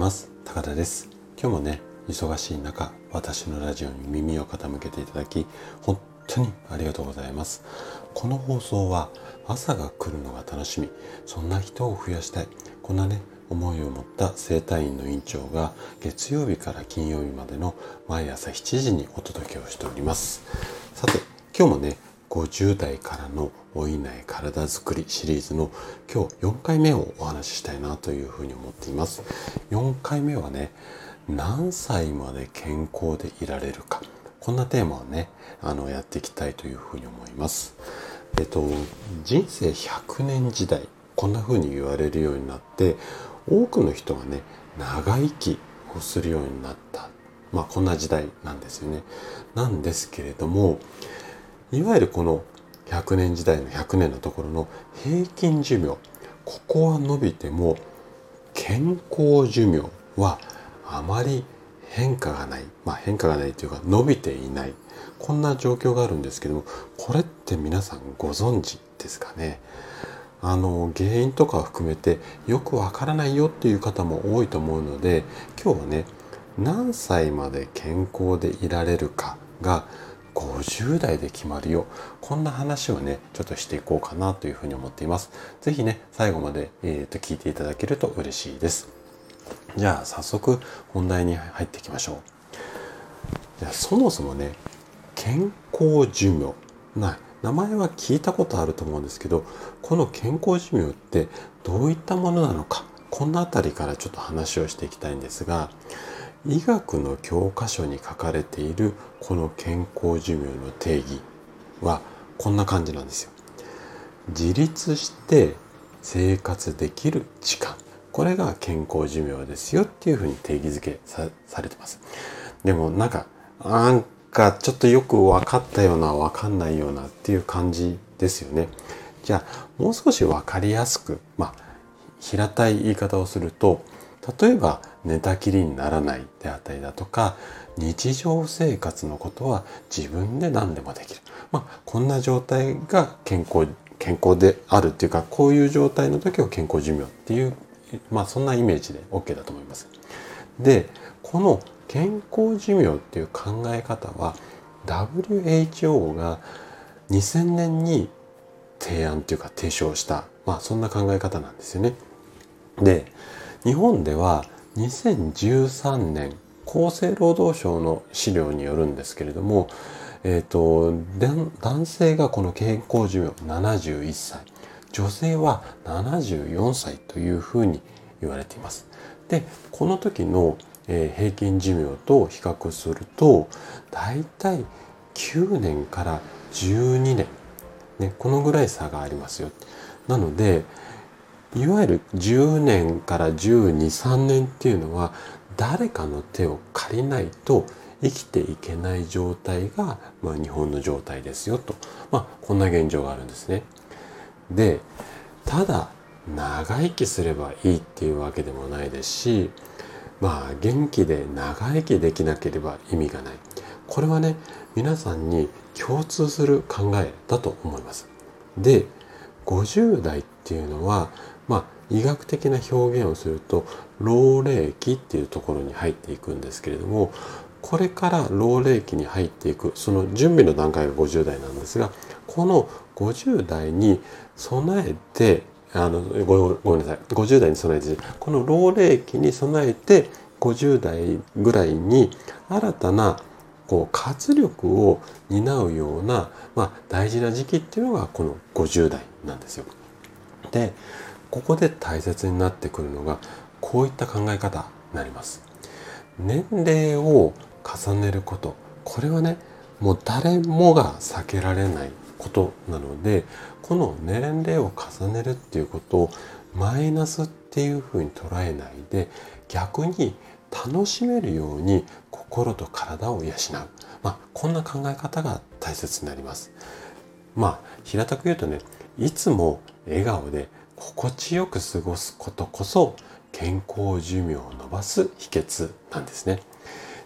ます。高田です。今日もね忙しい中私のラジオに耳を傾けていただき本当にありがとうございます。この放送は朝が来るのが楽しみ。そんな人を増やしたい。こんなね思いを持った整体院の院長が月曜日から金曜日までの毎朝7時にお届けをしております。さて今日もね50代からの老いない体づくりシリーズの今日4回目をお話ししたいなというふうに思っています。4回目はね何歳まで健康でいられるか。こんなテーマをねあのやっていきたいというふうに思います。えっと人生100年時代こんな風に言われるようになって多くの人がね長生きをするようになった。まあこんな時代なんですよね。なんですけれどもいわゆるこの100年時代の100年のところの平均寿命ここは伸びても健康寿命はあまり変化がない、まあ、変化がないというか伸びていない。こんな状況があるんですけどもこれって皆さんご存知ですかね？あの原因とかを含めてよくわからないよっていう方も多いと思うので今日はね何歳まで健康でいられるかが50代で決まるよ。こんな話をねちょっとしていこうかなというふうに思っています。是非ね最後まで、えーと、聞いていただけると嬉しいです。じゃあ早速本題に入っていきましょう。じゃそもそもね健康寿命。な名前は聞いたことあると思うんですけどこの健康寿命ってどういったものなのか。こんな辺りからちょっと話をしていきたいんですが医学の教科書に書かれているこの健康寿命の定義はこんな感じなんですよ。自立して生活できる時間これが健康寿命ですよっていうふうに定義づけされてます。でもなんかなんかちょっとよく分かったような分かんないようなっていう感じですよね。じゃあもう少し分かりやすくまあ平たい言い方をすると例えば寝たきりにならないであったりだとか日常生活のことは自分で何でもできる、まあ、こんな状態が健康健康であるっていうかこういう状態の時を健康寿命っていう、まあ、そんなイメージで OK だと思います。でこの健康寿命っていう考え方は WHO が2000年に提案っていうか提唱した、まあ、そんな考え方なんですよね。で日本では2013年厚生労働省の資料によるんですけれども、えーと、男性がこの健康寿命71歳女性は74歳というふうに言われています。でこの時の、えー、平均寿命と比較すると大体9年から12年、ね、このぐらい差がありますよ。なのでいわゆる10年から123年っていうのは誰かの手を借りないと生きていけない状態が、まあ、日本の状態ですよと、まあ、こんな現状があるんですね。でただ長生きすればいいっていうわけでもないですしまあ元気で長生きできなければ意味がないこれはね皆さんに共通する考えだと思います。で50代っていうのはまあ、医学的な表現をすると老齢期っていうところに入っていくんですけれどもこれから老齢期に入っていくその準備の段階が50代なんですがこの50代に備えてあのごごめんなさい50代に備えてこの老齢期に備えて50代ぐらいに新たなこう活力を担うような、まあ、大事な時期っていうのがこの50代なんですよ。でここで大切になってくるのがこういった考え方になります。年齢を重ねること。これはねもう誰もが避けられないことなのでこの年齢を重ねるっていうことをマイナスっていうふうに捉えないで逆に楽しめるように心と体を養う、まあ、こんな考え方が大切になります。まあ平たく言うとねいつも笑顔で心地よく過ごすことこそ健康寿命を伸ばす秘訣なんですね。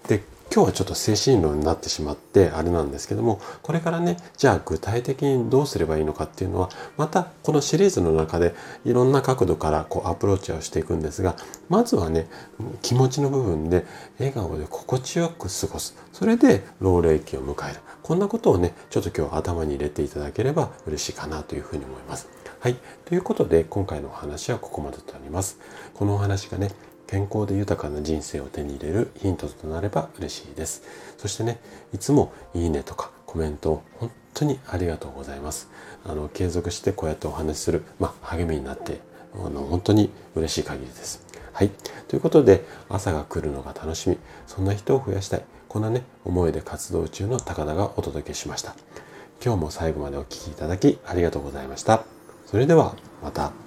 で今日はちょっと精神論になってしまってあれなんですけどもこれからねじゃあ具体的にどうすればいいのかっていうのはまたこのシリーズの中でいろんな角度からこうアプローチをしていくんですがまずはね気持ちの部分で笑顔で心地よく過ごすそれで老齢期を迎えるこんなことをねちょっと今日頭に入れていただければ嬉しいかなというふうに思います。はい。ということで今回のお話はここまでとなります。このお話がね健康で豊かな人生を手に入れるヒントとなれば嬉しいです。そしてね、いつもいいねとかコメントを本当にありがとうございます。あの、継続してこうやってお話しする、まあ、励みになって、あの、本当に嬉しい限りです。はい。ということで、朝が来るのが楽しみ。そんな人を増やしたい。こんなね、思いで活動中の高田がお届けしました。今日も最後までお聴きいただきありがとうございました。それでは、また。